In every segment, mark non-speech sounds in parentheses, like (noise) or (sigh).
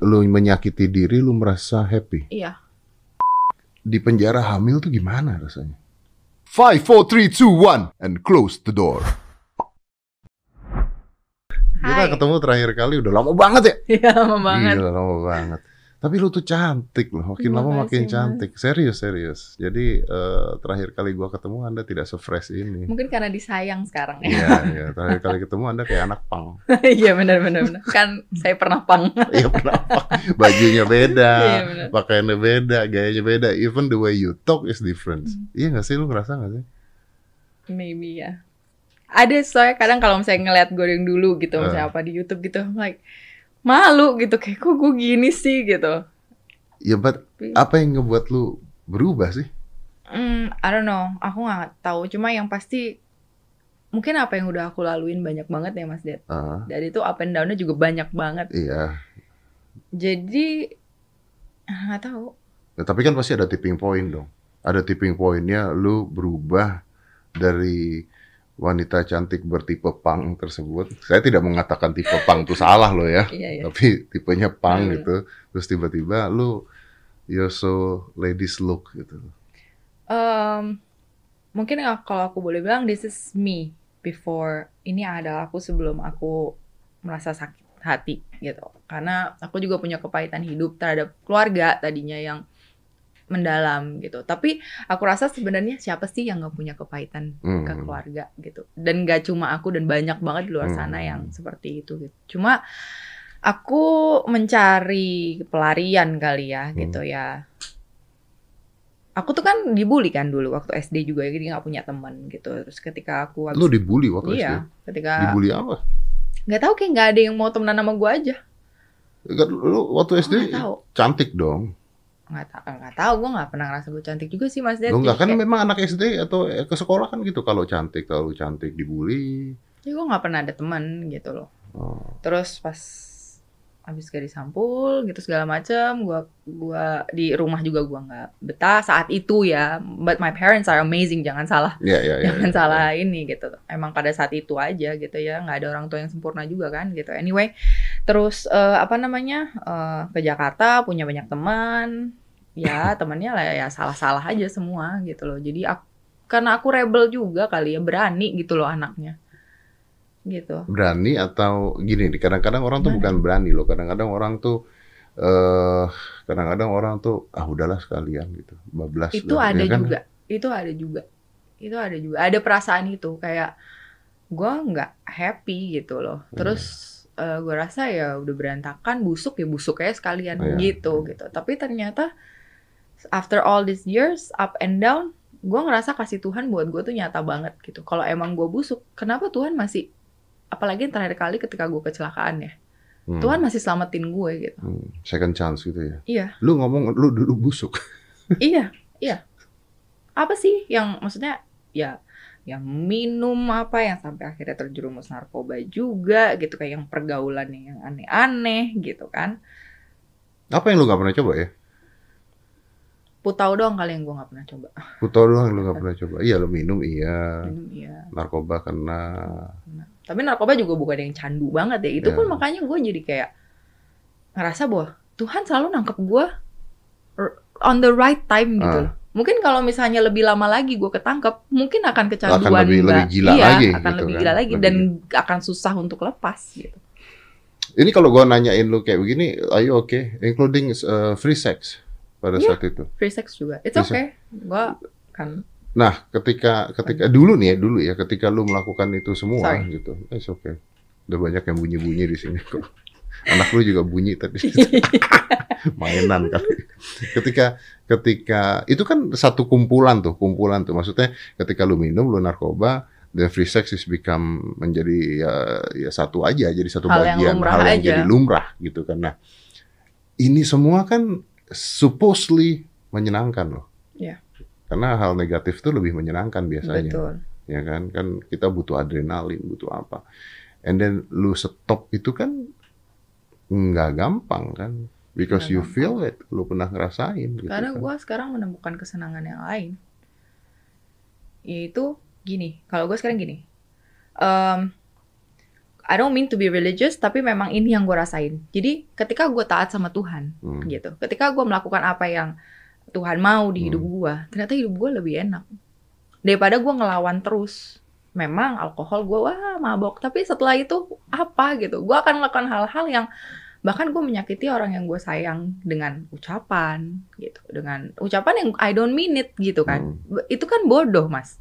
lu menyakiti diri, lu merasa happy. Iya. Di penjara hamil tuh gimana rasanya? Five, four, three, two, one, and close the door. Kita Hai. ketemu terakhir kali udah lama banget ya? Iya, lama banget. Gila, lama banget. Tapi lu tuh cantik loh, makin Terima lama makin Mas. cantik. Serius, serius. Jadi eh, terakhir kali gua ketemu Anda tidak se-fresh ini. Mungkin karena disayang sekarang ya. Iya, iya. Terakhir kali ketemu Anda kayak anak pang. (laughs) Iya benar benar benar. Kan saya pernah pang. (laughs) Iya, kenapa? Bajunya beda, (laughs) Iya benar. pakaiannya beda, gayanya beda. Even the way you talk is different. Hmm. Iya nggak sih, lu ngerasa nggak sih? Maybe ya. Ada soalnya kadang kalau misalnya ngeliat gue yang dulu gitu, Eh. misalnya apa di YouTube gitu, I'm like malu gitu kayak kok gue gini sih gitu. Ya, but Tapi- apa yang ngebuat lu berubah sih? Hmm, I don't know, aku nggak tahu. Cuma yang pasti mungkin apa yang udah aku laluin banyak banget ya Mas Ded. Ah, Dan itu up and down-nya juga banyak banget. iya. Jadi ah, nggak tahu. Ya, tapi kan pasti ada tipping point dong. Ada tipping pointnya lu berubah dari wanita cantik bertipe pang tersebut. Saya tidak mengatakan tipe pang itu salah loh ya. Iya ya. Tapi tipenya pang Hmm. gitu. Terus tiba-tiba lu you're so ladies look gitu. Um, mungkin ya kalau aku boleh bilang this is me before ini adalah aku sebelum aku merasa sakit hati gitu karena aku juga punya kepahitan hidup terhadap keluarga tadinya yang mendalam gitu tapi aku rasa sebenarnya siapa sih yang nggak punya kepahitan Hmm. ke keluarga gitu dan gak cuma aku dan banyak banget di luar sana Hmm. yang seperti itu gitu cuma aku mencari pelarian kali ya Hmm. gitu ya aku tuh kan dibully kan dulu waktu SD juga jadi nggak punya teman gitu terus ketika aku Lu dibully waktu iya SD? ketika Dibully apa? nggak tahu kayak nggak ada yang mau temenan sama gue aja Kan Lu waktu SD cantik dong. Nggak tahu nggak tahu gue nggak pernah ngerasa gue cantik juga sih mas Ded Lu enggak Jadi kan kayak- memang anak SD atau eh, ke sekolah kan gitu kalau cantik, kalau cantik dibully. ya gue nggak pernah ada teman gitu loh Oh. terus pas habis gadis sampul gitu segala macem gua gua di rumah juga gua nggak betah saat itu ya but my parents are amazing jangan salah Iya, iya, iya. jangan iya. salah ini gitu emang pada saat itu aja gitu ya nggak ada orang tua yang sempurna juga kan gitu anyway terus eh, apa namanya eh, ke Jakarta punya banyak teman ya temannya lah ya salah-salah aja semua gitu loh. Jadi aku, karena aku rebel juga kali ya berani gitu loh anaknya. Gitu. Berani atau gini kadang-kadang orang tuh Gimana? bukan berani loh. Kadang-kadang orang tuh eh kadang-kadang orang tuh ah udahlah sekalian gitu. Bablas itu dah, ada ya kan? juga. Itu ada juga. Itu ada juga. Ada perasaan itu kayak gua nggak happy gitu loh. Terus eh, gua rasa ya udah berantakan busuk ya busuk aja sekalian Iya. gitu gitu. Tapi ternyata after all these years up and down gua ngerasa kasih Tuhan buat gue tuh nyata banget gitu. Kalau emang gua busuk kenapa Tuhan masih apalagi yang terakhir kali ketika gue kecelakaan ya Hmm, Tuhan masih selamatin gue gitu. Hmm, second chance gitu ya? Iya. Lu ngomong lu dulu busuk. (laughs) Iya, iya. Apa sih yang maksudnya ya yang minum apa yang sampai akhirnya terjerumus narkoba juga gitu kayak yang pergaulannya yang aneh-aneh gitu kan. apa yang lu nggak pernah coba ya Putau doang kali yang gue nggak pernah coba. Putau doang lu nggak (laughs) pernah coba iya lu minum iya Minum iya. narkoba kena Tapi narkoba juga bukan yang candu banget ya. Itu Ya. pun makanya gue jadi kayak ngerasa bahwa Tuhan selalu nangkep gue on the right time gitu Ah. loh. Mungkin kalau misalnya lebih lama lagi gue ketangkep, mungkin akan kecanduan lebih- lebih Mbak. gila iya, lagi akan gitu lebih kan. gila lagi Lebih dan akan susah untuk lepas gitu. ini kalau gua nanyain lu kayak begini are you okay including uh, free sex pada Iya. saat itu Free sex juga. It's Bisa. okay. Gua kan Nah, ketika ketika dulu nih ya, dulu ya, ketika lu melakukan itu semua Sorry. gitu, it's okay. Udah banyak yang bunyi-bunyi di sini kok. (laughs) Anak lu juga bunyi tadi, (laughs) mainan kali. Ketika ketika itu kan satu kumpulan tuh, kumpulan tuh. Maksudnya ketika lu minum, lu narkoba, the free sex is become menjadi ya, ya satu aja, jadi satu Hal yang bagian lumrah hal yang aja. jadi lumrah gitu kan. Nah, ini semua kan supposedly menyenangkan loh. Iya. Karena hal negatif itu lebih menyenangkan biasanya betul. ya kan kan kita butuh adrenalin butuh apa and then lu stop itu kan nggak gampang kan because Nggak you gampang. feel it lu pernah ngerasain gitu Karena kan. gua sekarang menemukan kesenangan yang lain. Yaitu gini. Kalau gue sekarang gini. Em, I don't mean to be religious, tapi memang ini yang gue rasain. Jadi ketika gue taat sama Tuhan, Hmm. gitu. Ketika gue melakukan apa yang Tuhan mau di hidup Hmm. gue, ternyata hidup gue lebih enak daripada gue ngelawan terus. Memang alkohol gue wah mabok, tapi setelah itu apa gitu? Gue akan melakukan hal-hal yang bahkan gue menyakiti orang yang gue sayang dengan ucapan gitu, dengan ucapan yang I don't mean it gitu kan. Hmm. Itu kan bodoh mas.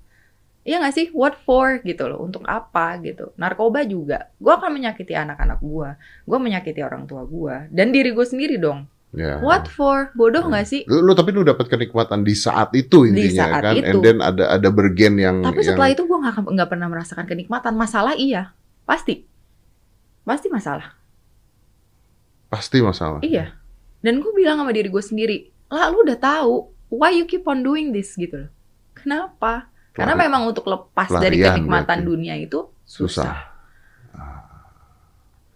Iya gak sih? What for gitu loh? Untuk apa gitu? Narkoba juga. Gue akan menyakiti anak-anak gue. Gue menyakiti orang tua gue. Dan diri gue sendiri dong. Ya. What for? Bodoh gak sih? Lu, lu tapi lu dapat kenikmatan di saat itu intinya Di saat kan, itu. and then ada ada bergen yang Tapi yang setelah itu gue gak, nggak pernah merasakan kenikmatan. Masalah iya. Pasti. Pasti masalah. pasti masalah. Iya. Dan gue bilang sama diri gue sendiri. Lah lu udah tahu. Why you keep on doing this gitu loh. Kenapa? Karena Pelari- memang untuk lepas dari kenikmatan berarti. dunia itu susah. susah.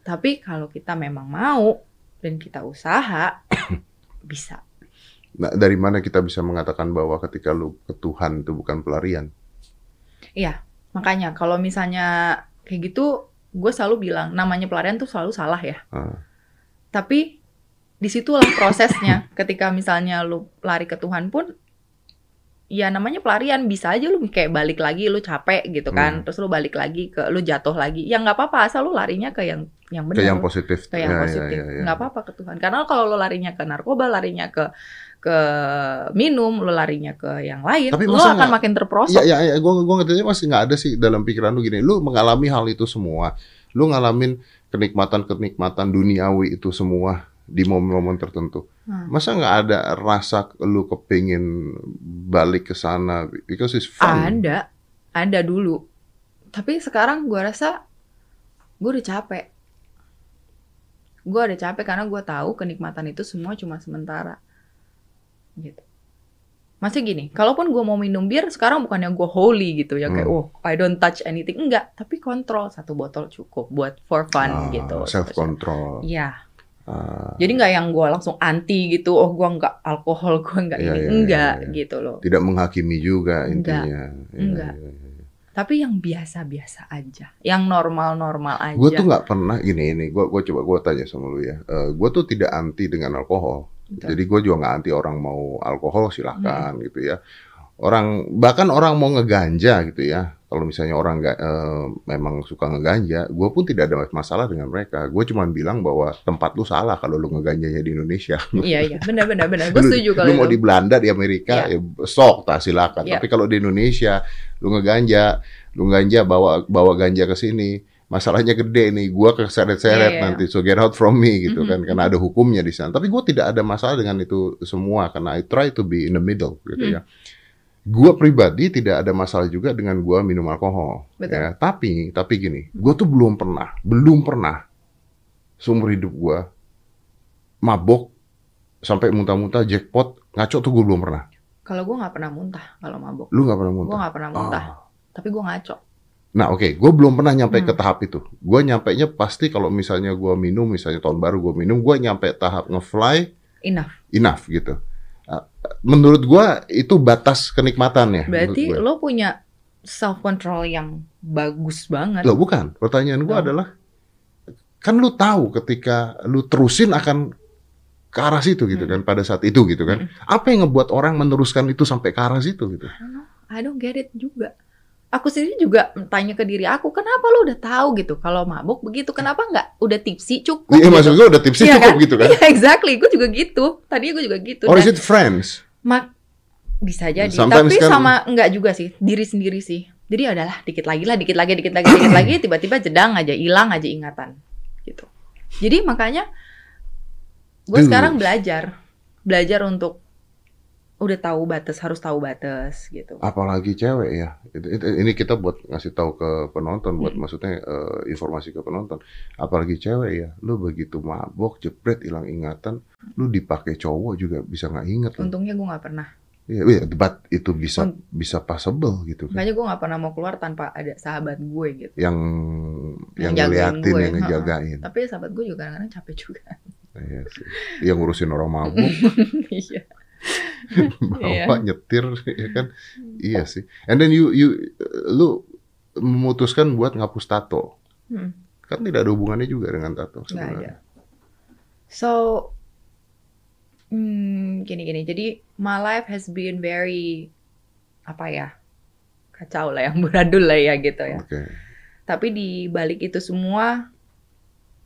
Tapi kalau kita memang mau dan kita usaha, (coughs) bisa. Nah, dari mana kita bisa mengatakan bahwa ketika lu ke Tuhan itu bukan pelarian? Iya, makanya kalau misalnya kayak gitu, gue selalu bilang namanya pelarian tuh selalu salah ya. Ah. Tapi di situlah prosesnya. (coughs) Ketika misalnya lu lari ke Tuhan pun, ya namanya pelarian bisa aja lu kayak balik lagi, lu capek gitu kan, Hmm. terus lu balik lagi ke lu jatuh lagi. Ya nggak apa-apa, asal lu larinya ke yang yang benar. Ke yang positif. ke yang Ya, ya, positif ya, ya. nggak apa-apa ke Tuhan karena kalau lo larinya ke narkoba larinya ke ke minum lo larinya ke yang lain Tapi lo masa akan nggak- makin terperosok Iya, iya, ya, gua gua ngerti masih nggak ada sih dalam pikiran lu gini. Lu mengalami hal itu semua. Lu ngalamin kenikmatan-kenikmatan duniawi itu semua di momen-momen tertentu. Hmm. Masa nggak ada rasa lu kepingin balik ke sana because it's fun. ada ada dulu tapi sekarang gue rasa gue udah capek gue udah capek karena gue tahu kenikmatan itu semua cuma sementara gitu masih gini, kalaupun gue mau minum bir, sekarang bukannya gue holy gitu ya kayak, Hmm. oh I don't touch anything, enggak, tapi kontrol satu botol cukup buat for fun Ah, gitu. Self control. Iya, Ah, jadi nggak yang gue langsung anti gitu, oh gue nggak alkohol, (laughs) gue nggak Iya, ini, iya, enggak iya, iya. gitu loh. tidak menghakimi juga Enggak, intinya. Iya, enggak. iya, iya. Tapi yang biasa-biasa aja, yang normal-normal aja. Gue tuh nggak pernah gini ini. Gue gue coba gue tanya sama lu ya. gue tuh tidak anti dengan alkohol. Gitu. Jadi gue juga nggak anti orang mau alkohol silahkan Hmm. gitu ya. Orang bahkan orang mau ngeganja gitu ya. Kalau misalnya orang nggak eh, memang suka ngeganja, gue pun tidak ada masalah dengan mereka. Gue cuma bilang bahwa tempat lu salah kalau lu ngeganjanya di Indonesia. Iya iya benar benar benar. (laughs) Gue lu, setuju lu kalau mau itu. di Belanda di Amerika Iya. ya sok tak silakan. Iya. Tapi kalau di Indonesia lu ngeganja, lu nganja bawa bawa ganja ke sini, masalahnya gede nih. Gua keseret-seret Iya, iya. nanti so get out from me gitu Mhm, kan karena ada hukumnya di sana. Tapi gua tidak ada masalah dengan itu semua karena I try to be in the middle gitu Hmm. ya. Gua pribadi tidak ada masalah juga dengan gua minum alkohol. Betul. Ya, tapi tapi gini, gua tuh belum pernah, belum pernah seumur hidup gua mabok sampai muntah-muntah jackpot ngaco tuh gue belum pernah. Kalau gue nggak pernah muntah kalau mabuk. Lu nggak pernah Gue muntah? nggak pernah muntah. Ah. Tapi gue ngaco. Nah oke, gue belum pernah nyampe Hmm. ke tahap itu. Gue nyampe nya pasti kalau misalnya gue minum, misalnya tahun baru gue minum, gue nyampe tahap ngefly Enough. enough gitu. Menurut gue itu batas kenikmatannya. Berarti lo punya self control yang bagus banget. gua. Loh bukan. Pertanyaan gue Oh. adalah, kan lu tahu ketika lu terusin akan ke arah situ gitu Hmm. kan pada saat itu gitu kan. Apa yang ngebuat orang meneruskan itu sampai ke arah situ gitu? I don't know. I don't get it juga. Aku sendiri juga tanya ke diri aku, kenapa lo udah tahu gitu kalau mabuk begitu, kenapa nggak udah tipsi cukup? Iya gitu. maksud gue udah tipsnya Iya cukup gitu kan? Iya exactly, gue juga gitu. Tadinya gue juga gitu. Or is Dan it friends? mak bisa jadi, Sometimes tapi kan- sama enggak juga sih, diri sendiri sih. Jadi adalah dikit lagi lah, dikit lagi, dikit lagi, dikit (coughs) lagi, tiba-tiba jedang aja, hilang aja ingatan, gitu. Jadi makanya gue sekarang belajar, belajar untuk udah tahu batas, harus tahu batas, gitu. apalagi cewek ya ini kita buat ngasih tahu ke penonton buat Hmm. maksudnya eh, informasi ke penonton apalagi cewek ya lu begitu mabok jepret hilang ingatan lu dipakai cowok juga bisa nggak inget. Untungnya gue nggak pernah. Iya, iya, but itu bisa Unt- bisa possible gitu kan. Makanya gue nggak pernah mau keluar tanpa ada sahabat gue gitu. yang yang, ngeliatin gue, yang ngejagain Tapi sahabat gue juga kadang-kadang capek juga. Iya sih. yang ngurusin orang mabuk (laughs) Iya. Bawa nyetir (laughs) ya kan iya sih and then you you lu memutuskan buat ngapus tato Hmm. Kan tidak ada hubungannya juga dengan tato. Sebenarnya. So, hmm, gini-gini. Jadi, my life has been very apa ya kacau lah ya, (laughs) amburadul lah ya gitu ya. Oke. Tapi di balik itu semua,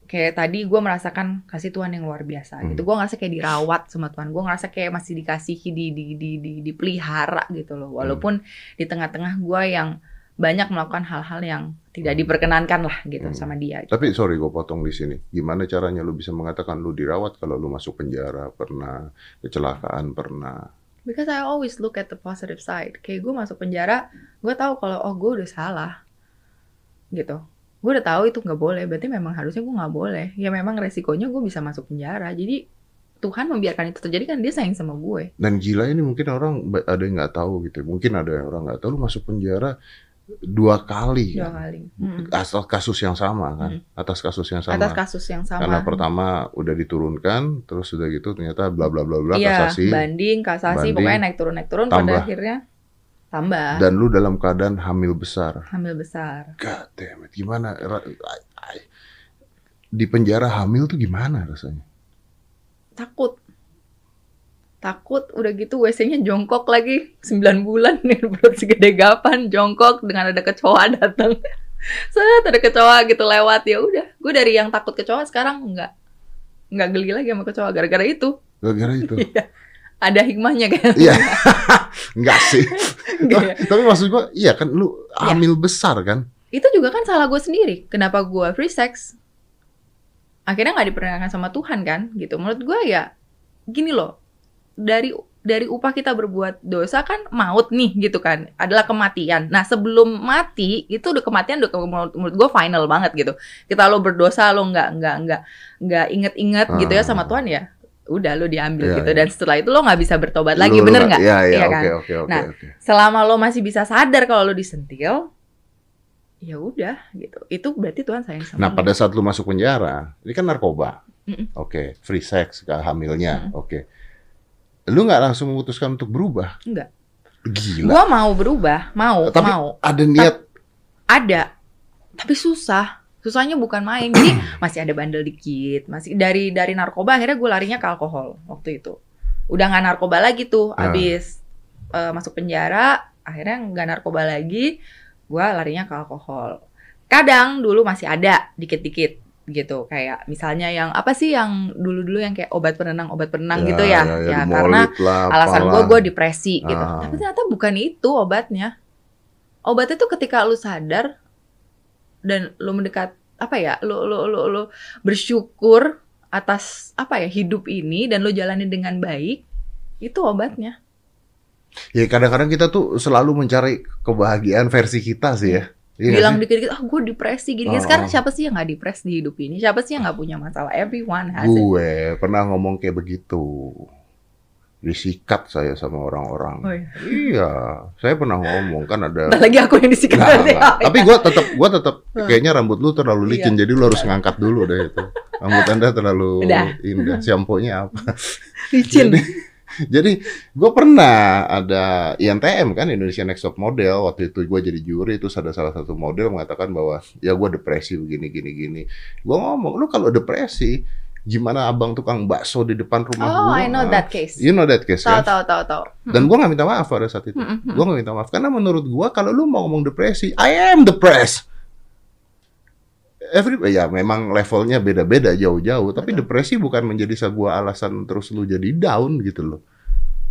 kayak tadi gue merasakan kasih Tuhan yang luar biasa Hmm. gitu. Gue ngerasa kayak dirawat sama Tuhan. Gue ngerasa kayak masih dikasihi, di, di, di, di, dipelihara gitu loh. Walaupun di tengah-tengah gue yang banyak melakukan hal-hal yang tidak diperkenankan lah gitu Hmm. sama dia. Tapi sorry gue potong di sini. Gimana caranya lu bisa mengatakan lu dirawat kalau lu masuk penjara pernah, kecelakaan pernah. Because I always look at the positive side. Kayak gue masuk penjara, gue tahu kalau oh gue udah salah, gitu. Gue udah tahu itu nggak boleh. Berarti memang harusnya gue nggak boleh. Ya memang resikonya gue bisa masuk penjara. Jadi Tuhan membiarkan itu terjadi kan dia sayang sama gue. Dan gila ini mungkin orang ada yang nggak tahu gitu. Mungkin ada yang orang nggak tahu lu masuk penjara dua kali. Dua kan? kali. Mm-mm. Atas kasus yang sama kan? Atas kasus yang sama. Atas kasus yang sama. Karena pertama udah diturunkan, terus udah gitu ternyata bla bla bla bla Iya, kasasi. banding, kasasi, Banding, pokoknya naik turun naik turun. tambah. Pada akhirnya tambah Dan lu dalam keadaan hamil besar. hamil besar. God damn it. Gimana? Di penjara hamil tuh gimana rasanya? Takut. Takut udah gitu WC-nya jongkok lagi 9 bulan (laughs) nih perut segede gapan jongkok dengan ada kecoa datang. (laughs) Set ada kecoa gitu lewat ya udah. Gue dari yang takut kecoa sekarang enggak nggak geli lagi sama kecoa gara-gara itu. Gara-gara itu. (laughs) Iya. Ada hikmahnya kan. Iya. (laughs) Enggak sih. Iya. Tapi maksud gua, iya kan lu hamil besar kan? itu juga kan salah gue sendiri. Kenapa gue free sex? Akhirnya nggak diperkenankan sama Tuhan kan, gitu. Menurut gue ya, gini loh, dari dari upah kita berbuat dosa kan maut nih gitu kan, adalah kematian. Nah sebelum mati itu udah kematian udah menurut, menurut gue final banget gitu. Kita lo berdosa lo nggak nggak nggak nggak inget-inget gitu ya sama Ah. Tuhan ya, udah lo diambil Iya, gitu. iya. Dan setelah itu lo nggak bisa bertobat lagi, Lu- bener nggak? Iya, iya, Iya kan? oke, oke, Nah, oke. selama lo masih bisa sadar kalau lo disentil, ya udah gitu. Itu berarti Tuhan sayang sama Nah, lo. pada saat lu masuk penjara, ini kan narkoba. Oke, free sex hamilnya. Oke. Lu nggak langsung memutuskan untuk berubah? Enggak. Gila. Gua mau berubah, mau, Tapi- mau. Ada niat Ada. Tapi susah. Susahnya bukan main. Jadi (clears throat) masih ada bandel dikit, masih dari dari narkoba akhirnya gue larinya ke alkohol waktu itu. Udah nggak narkoba lagi tuh, Ah. abis eh, masuk penjara, akhirnya nggak narkoba lagi, gue larinya ke alkohol. Kadang dulu masih ada dikit-dikit gitu, kayak misalnya yang apa sih yang dulu-dulu yang kayak obat penenang, obat penenang gitu ya, ya, karena dimolit lah, alasan gue gue depresi gitu Ah. tapi ternyata bukan itu obatnya obatnya tuh ketika lu sadar dan lu mendekat apa ya lu lu lu, lu bersyukur atas apa ya hidup ini dan lu jalani dengan baik itu obatnya Ya kadang-kadang kita tuh selalu mencari kebahagiaan versi kita sih ya. Iya bilang dikit-dikit ah gue depresi gini Oh, sekarang oh. siapa sih yang nggak depres di hidup ini siapa sih yang nggak punya masalah everyone has it Gue pernah ngomong kayak begitu. Disikat saya sama orang-orang. oh, iya. Iya, saya pernah ngomong kan ada. Ntar lagi aku yang disikat nggak. Oh, (laughs) Tapi iya. gue tetap, gue tetap kayaknya rambut lu terlalu licin, Iya. jadi lu harus ngangkat dulu deh itu. Rambut anda terlalu Udah. indah. Shampoo-nya apa? (laughs) licin Jadi, jadi gue pernah ada INTM kan Indonesia Next Top Model waktu itu gue jadi juri itu ada salah satu model mengatakan bahwa ya gue depresi begini gini gini. Gue ngomong lu kalau depresi gimana abang tukang bakso di depan rumah oh gua? I know that case You know that case tahu kan? tahu tahu tahu Dan gue gak minta maaf pada saat itu. Mm-mm. Gue gak minta maaf karena menurut gue kalau lu mau ngomong depresi, I am depressed. Every ya memang levelnya beda-beda jauh-jauh, tapi Betul. depresi bukan menjadi sebuah alasan terus lu jadi down gitu loh.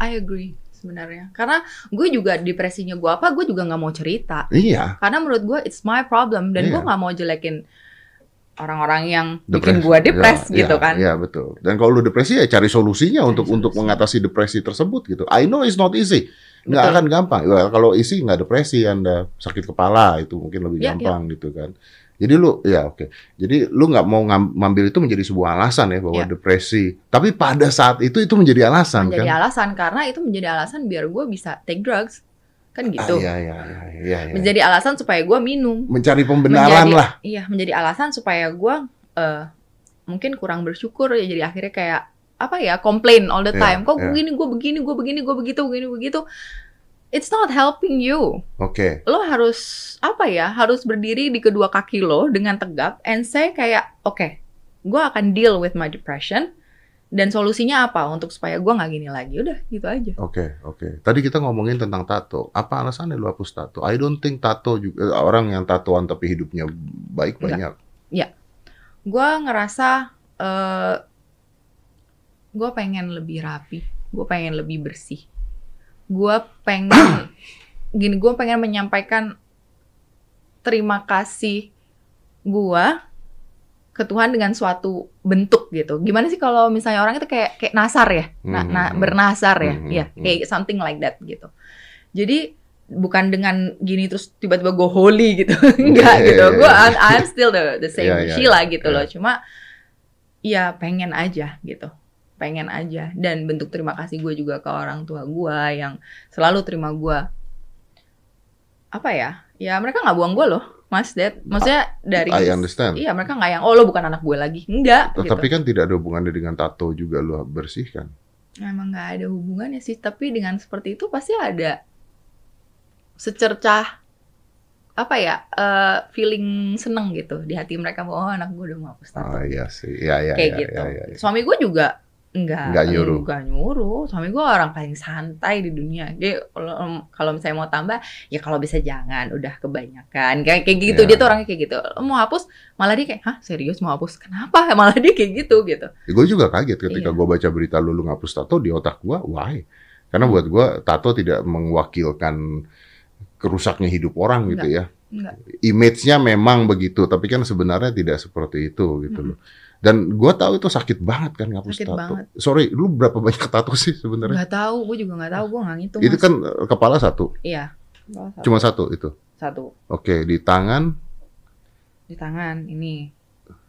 I agree sebenarnya karena gue juga depresinya gue apa gue juga nggak mau cerita Iya, karena menurut gue it's my problem dan gue Iya. nggak mau jelekin orang-orang yang depresi. bikin gue depres Ya, gitu ya, kan Iya betul. Dan kalau lu depresi ya cari solusinya Cari untuk untuk solusi. mengatasi depresi tersebut gitu. I know it's not easy. Nggak Betul. akan gampang. Well, kalau isi nggak depresi, anda sakit kepala itu mungkin lebih Ya, gampang gitu kan. Jadi lu ya oke. Jadi lu nggak mau ngam- ngambil itu menjadi sebuah alasan ya bahwa Ya. depresi. Tapi pada saat itu itu menjadi alasan menjadi kan. alasan karena itu menjadi alasan biar gue bisa take drugs kan Ah, gitu iya, iya, iya, iya, iya. menjadi alasan supaya gue minum Mencari pembenaran menjadi, lah. iya menjadi alasan supaya gue eh, mungkin kurang bersyukur ya jadi akhirnya kayak apa ya komplain all the Iya, time kok iya. begini gue begini gue begini gue begitu begini begitu it's not helping you. Oke. Lo harus apa ya? Harus berdiri di kedua kaki lo dengan tegak and say kayak, oke, gue akan deal with my depression dan solusinya apa untuk supaya gue nggak gini lagi. Udah gitu aja. Oke, oke. Tadi kita ngomongin tentang tato. Apa alasannya lu hapus tato? I don't think tato juga eh, orang yang tatoan tapi hidupnya baik Enggak. banyak. Gue ngerasa eh gue pengen lebih rapi, gue pengen lebih bersih, gue pengen (coughs) gini, gue pengen menyampaikan terima kasih gue ke Tuhan dengan suatu bentuk gitu. Gimana sih kalau misalnya orang itu kayak kayak nasar ya, na- Hmm, na- hmm. bernasar ya, Hmm, ya hmm, kayak something like that gitu. Jadi bukan dengan gini terus tiba-tiba gue holy gitu, (laughs) enggak gitu. Gue. I'm, I'm still the the same Iya, iya, Sheila gitu loh. Cuma ya pengen aja gitu, pengen aja. Dan bentuk terima kasih gue juga ke orang tua gue yang selalu terima gue. Apa ya? Ya mereka nggak buang gue loh, Mas Dad. Maksudnya dari I understand. Iya mereka nggak yang oh lo bukan anak gue lagi, enggak. gitu. Tapi kan tidak ada hubungannya dengan tato juga lu bersihkan. Emang nggak ada hubungannya sih, tapi dengan seperti itu pasti ada secercah apa ya eh, feeling seneng gitu di hati mereka oh anak gue udah mau hapus tato Oh iya sih. Iya iya kayak iya, gitu. iya, iya. Suami gue juga enggak Nggak nyuruh. enggak nyuruh. Suami gue orang paling santai di dunia. Dia kalau misalnya mau tambah ya kalau bisa jangan, udah kebanyakan. Kayak kayak gitu. Ya. Dia tuh orangnya kayak gitu. Mau hapus malah dia kayak, "Hah, serius mau hapus? Kenapa?" (laughs) Malah dia kayak gitu gitu. gue juga kaget ketika Iya. gue baca berita lu, lu ngapus tato di otak gue, why? Karena buat gue tato tidak mewakilkan kerusaknya hidup orang gitu ya. Enggak. Image-nya memang begitu, tapi kan sebenarnya tidak seperti itu gitu loh. Dan gue tahu itu sakit banget kan ngapus Sakit tato. banget. Sorry, lu berapa banyak tato sih sebenarnya? Nggak tahu, gue juga nggak tahu, gue nggak ngitung. Itu Mas. kan eh, kepala satu, iya. Satu. cuma satu itu. satu Oke, di tangan, di tangan ini.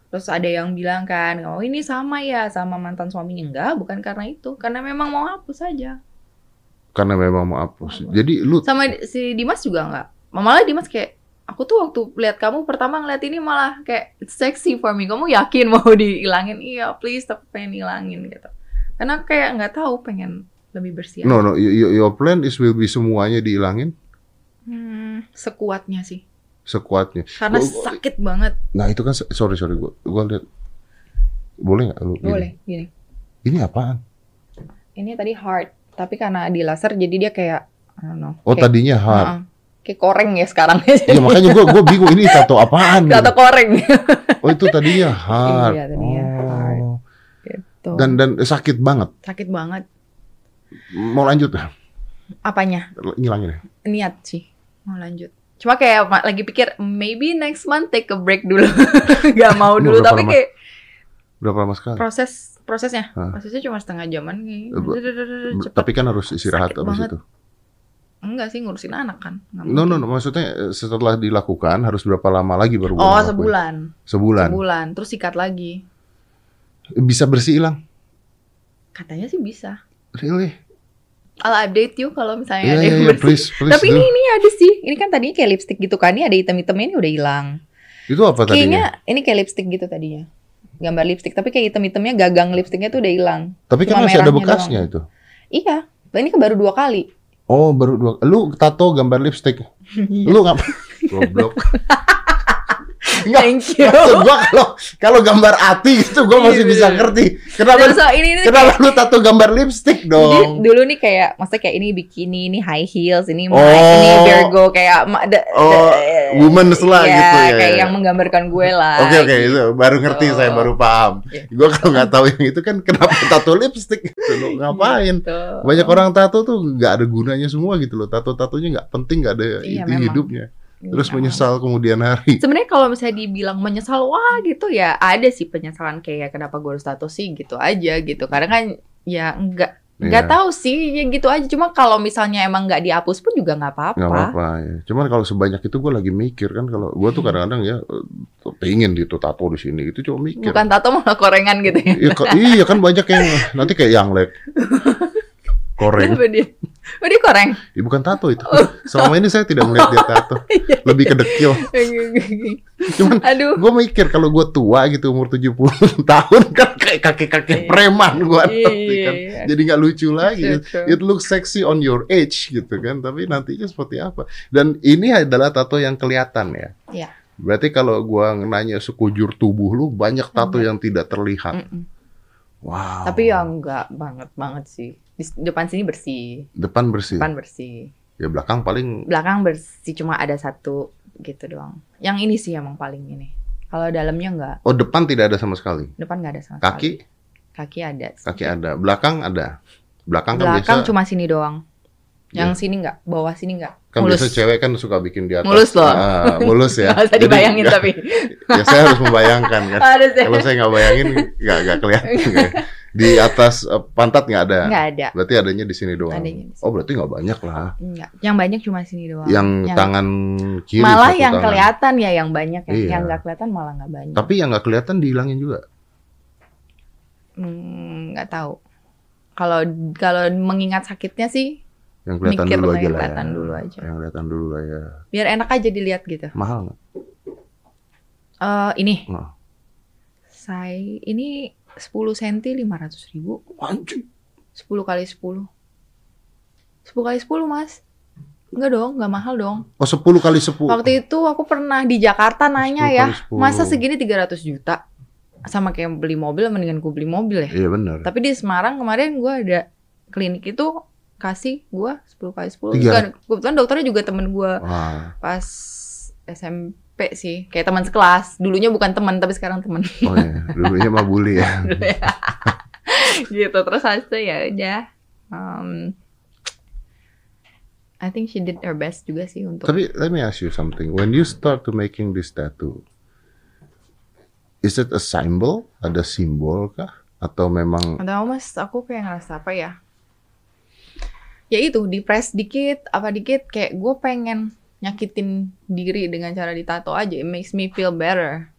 Terus ada yang bilang kan, oh ini sama ya sama mantan suaminya enggak, bukan karena itu, karena memang mau hapus saja. karena memang mau hapus. Hapus. Jadi lu Sama si Dimas juga enggak. Malah Dimas kayak aku tuh waktu lihat kamu pertama ngeliat ini malah kayak it's sexy for me. Kamu yakin (laughs) mau dihilangin? Iya, please tapi pengen hilangin gitu. Karena kayak nggak tahu pengen lebih bersih. no no y- y- your plan is will be semuanya dihilangin Hmm, sekuatnya sih. sekuatnya. Karena Gua- gua- sakit banget. Nah itu kan sorry sorry gua gua lihat boleh nggak lu? gini? Boleh, gini. Ini apaan? Ini tadi heart, tapi karena di laser jadi dia kayak I don't know. Oh kayak, tadinya heart. Heeh. Kayak koreng ya sekarang. Iya makanya gua gua bingung ini tato apaan? (laughs) Tato gitu. koreng. Oh itu tadinya heart. Iya, tadinya. Oh. Tuh. Dan dan sakit banget. sakit banget. Mau lanjut Apanya? ngilangin ya? Niat sih mau lanjut. Cuma kayak lagi pikir maybe next month take a break dulu. (laughs) Gak mau dulu tapi lama? kayak Berapa lama sekali? proses prosesnya Hah. prosesnya cuma setengah jaman kayak Eh. Tapi kan harus istirahat abis banget. itu. Enggak sih ngurusin anak kan No, no, no, maksudnya eh, setelah dilakukan harus berapa lama lagi baru oh sebulan Sebulan. sebulan terus sikat lagi Bisa bersih hilang? katanya sih bisa Really? I'll update you kalau misalnya Iya, ada iya, yang iya, bersih. please, please Tapi ini do. ini ada sih. Ini kan tadinya kayak lipstick gitu kan. Ini ada hitam-hitamnya ini udah hilang. Itu apa tadinya? Kayaknya ini kayak lipstick gitu tadinya. Gambar lipstick, tapi kayak hitam-hitamnya gagang lipsticknya tuh udah hilang. Tapi kan cuma masih ada bekasnya itu. Iya, ini kan baru dua kali. Oh, baru dua. Lu tato gambar lipstick. (laughs) Lu ngap? Goblok. (laughs) Enggak. Thank you. Maksud gua kalau kalau gambar hati gitu gua masih Iya, bisa iya. ngerti. Kenapa so, ini, ini kenapa lu tato gambar lipstick Jadi dong? dulu nih kayak maksudnya kayak ini bikini, ini high heels, ini Oh. ini Virgo kayak the- Oh, the- women's lah iya, gitu ya. kayak yang menggambarkan gue lah. Oke oke gitu. itu baru ngerti saya baru paham. Iya. Gua kalau nggak tahu yang itu kan kenapa tato lipstick gitu loh, ngapain? Gitu. Banyak orang tato tuh nggak ada gunanya semua gitu loh. Tato-tatonya nggak penting, nggak ada Iya, itu memang. hidupnya. Terus Memang. menyesal kemudian hari. Sebenarnya kalau misalnya dibilang menyesal wah gitu ya ada sih penyesalan kayak kenapa gue harus tato sih gitu aja gitu. Karena kan ya enggak Iya. nggak tahu sih ya gitu aja. Cuma kalau misalnya emang nggak dihapus pun juga nggak apa-apa. nggak apa-apa ya. Cuman kalau sebanyak itu gue lagi mikir kan kalau gue tuh kadang-kadang ya eh, pengen gitu tato di sini itu cuma mikir. Bukan tato malah korengan gitu ya. Iya, iya kan banyak yang nanti kayak yang lek. (laughs) koreng. Kenapa dia? Oh dia koreng? Ya, bukan tato itu. Selama ini saya tidak melihat dia tato. (laughs) Iya. Lebih ke dekil. (laughs) Cuman Aduh. gue mikir kalau gue tua gitu umur 70 (laughs) tahun kan kayak kakek-kakek Iya. preman gue Iya, kan. iya. Jadi nggak lucu lagi. True, true. It looks sexy on your age gitu kan, tapi nantinya seperti apa? Dan ini adalah tato yang kelihatan ya. Iya. Berarti kalau gua nanya sekujur tubuh lu banyak tato Enggak. yang tidak terlihat. Mm-mm. Wow. Tapi ya enggak banget banget sih. Di depan sini bersih, depan bersih. depan bersih. Ya belakang paling Belakang bersih cuma ada satu gitu doang. Yang ini sih emang paling ini. Kalau dalamnya enggak, Oh, depan tidak ada sama sekali. depan enggak ada sama Kaki, sekali. Kaki ada. kaki ada. Belakang ada. Belakang, kan Belakang biasa cuma sini doang. Yang Ya. sini enggak, bawah sini enggak. kan mulus. biasa cewek kan suka bikin di atas. Mulus loh. Ah, mulus ya. (laughs) Nggak usah Jadi dibayangin nggak- tapi. (laughs) ya saya harus membayangkan kan. (laughs) Harus ya. Kalau saya nggak bayangin nggak nggak kelihatan. Di atas eh, pantat nggak ada. Enggak ada. Berarti adanya di sini doang. Adanya di sini. Oh berarti nggak banyak lah. Enggak. Yang banyak cuma sini doang. Yang, tangan kiri. malah yang tangan. kelihatan ya yang banyak ya. Iya. Yang enggak kelihatan malah enggak banyak. Tapi yang nggak kelihatan dihilangin juga. Hmm, nggak tahu. Kalau kalau mengingat sakitnya sih Yang kelihatan Mikir dulu aja yang lah. kelihatan ya. dulu aja. Yang kelihatan dulu lah ya. biar enak aja dilihat gitu. Mahal nggak? Eh ini Nah. saya ini 10 cm 500 ribu. Anjing. 10 kali 10. 10 kali 10 mas. Enggak dong, enggak mahal dong. Oh 10 kali 10. Waktu itu aku pernah di Jakarta nanya 10 ya, kali 10. masa segini 300 juta? Sama kayak beli mobil, mendingan gue beli mobil ya. Iya benar. Tapi di Semarang kemarin gue ada klinik itu kasih gue 10 kali 10. Tiga. Kan, kebetulan dokternya juga temen gue pas SMP sih. Kayak teman sekelas. Dulunya bukan teman, tapi sekarang teman. Oh iya, dulunya mah bully (laughs) ya. gitu. Terus habis itu ya udah. Um, I think she did her best juga sih untuk Tapi let me ask you something. When you start to making this tattoo, is it a symbol? Ada simbol kah? Atau memang Atau mas, aku kayak ngerasa apa ya? Ya itu, dipres dikit, apa dikit, kayak gue pengen nyakitin diri dengan cara ditato aja. It makes me feel better.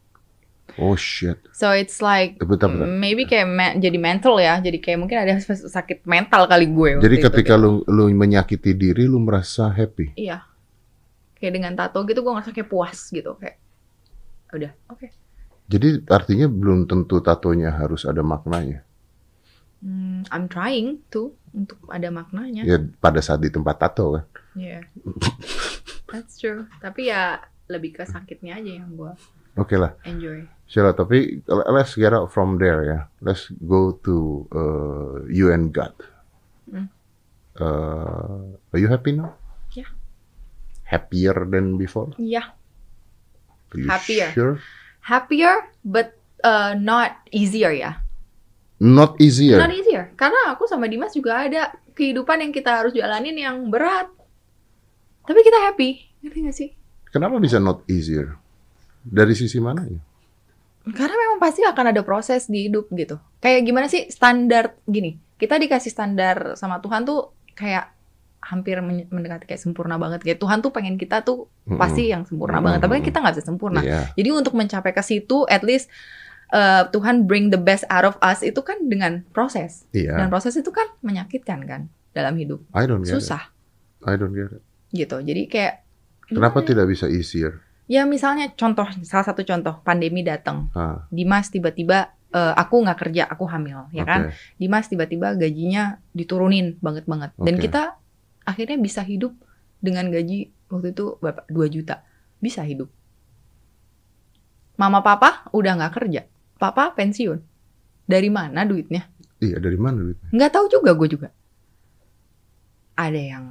oh shit. So it's like, Bentar, bentar. maybe kayak me- jadi mental ya. Jadi kayak mungkin ada sakit mental kali gue. Jadi itu, ketika gitu. lu lu menyakiti diri, lu merasa happy. Iya. Kayak dengan tato gitu gue ngerasa kayak puas gitu. Kayak, udah, oke. Jadi artinya belum tentu tatonya harus ada maknanya. Hmm, I'm trying to untuk ada maknanya. Ya pada saat di tempat tato kan. Yeah. (laughs) That's true. Tapi ya lebih ke sakitnya aja yang gue Oke lah. enjoy. Sheila, tapi let's get out from there ya. Let's go to uh, you and God. Hmm. Uh, are you happy now? Yeah. Happier than before? Are you Happier. Sure? happier but uh, not easier ya. Not easier. Not easier. Karena aku sama Dimas juga ada kehidupan yang kita harus jalanin yang berat. Tapi kita happy, ngerti gak sih? Kenapa bisa not easier? Dari sisi mana ya? Karena memang pasti akan ada proses di hidup gitu. Kayak gimana sih standar gini? Kita dikasih standar sama Tuhan tuh kayak hampir men- mendekati kayak sempurna banget. Kayak Tuhan tuh pengen kita tuh pasti yang sempurna Mm-mm. banget. Tapi kan kita nggak bisa sempurna. Iya. Jadi untuk mencapai ke situ, at least uh, Tuhan bring the best out of us itu kan dengan proses. Iya. Dan proses itu kan menyakitkan kan dalam hidup. I don't get Susah it. I don't get it. Gitu. Jadi kayak Kenapa ya? tidak bisa easier? Ya misalnya contoh salah satu contoh pandemi datang. Ah, Dimas tiba-tiba eh, aku nggak kerja, aku hamil, ya kan? oke. Dimas tiba-tiba gajinya diturunin banget banget. Dan Oke. kita akhirnya bisa hidup dengan gaji waktu itu berapa? 2 juta. Bisa hidup. Mama papa udah nggak kerja. Papa pensiun. Dari mana duitnya? Iya, dari mana duitnya? Nggak tahu juga gue juga. Ada yang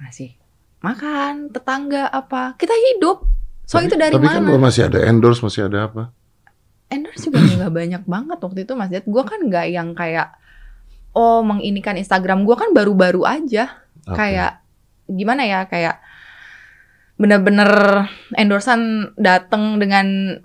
ngasih makan, tetangga apa. Kita hidup. So Tapi- itu dari tapi mana? kan masih ada endorse, masih ada apa? endorse juga nggak (clears throat) banyak banget waktu itu Mas Dad. Gue kan nggak yang kayak oh menginikan Instagram gue kan baru-baru aja Oke. kayak gimana ya kayak bener-bener endorsan dateng dengan